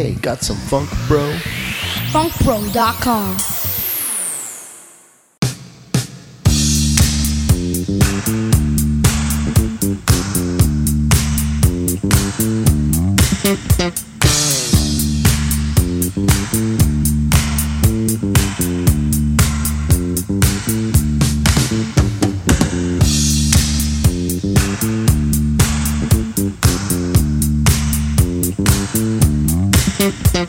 Hey, got some funk, bro? funkbro.com. Thank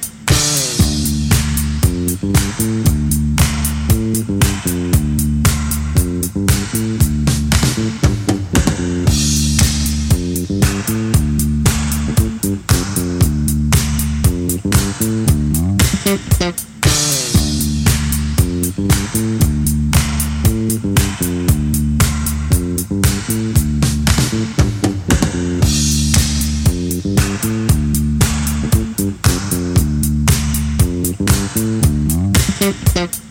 Thank you.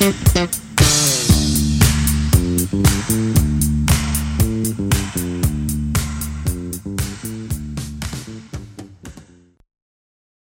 Thank you.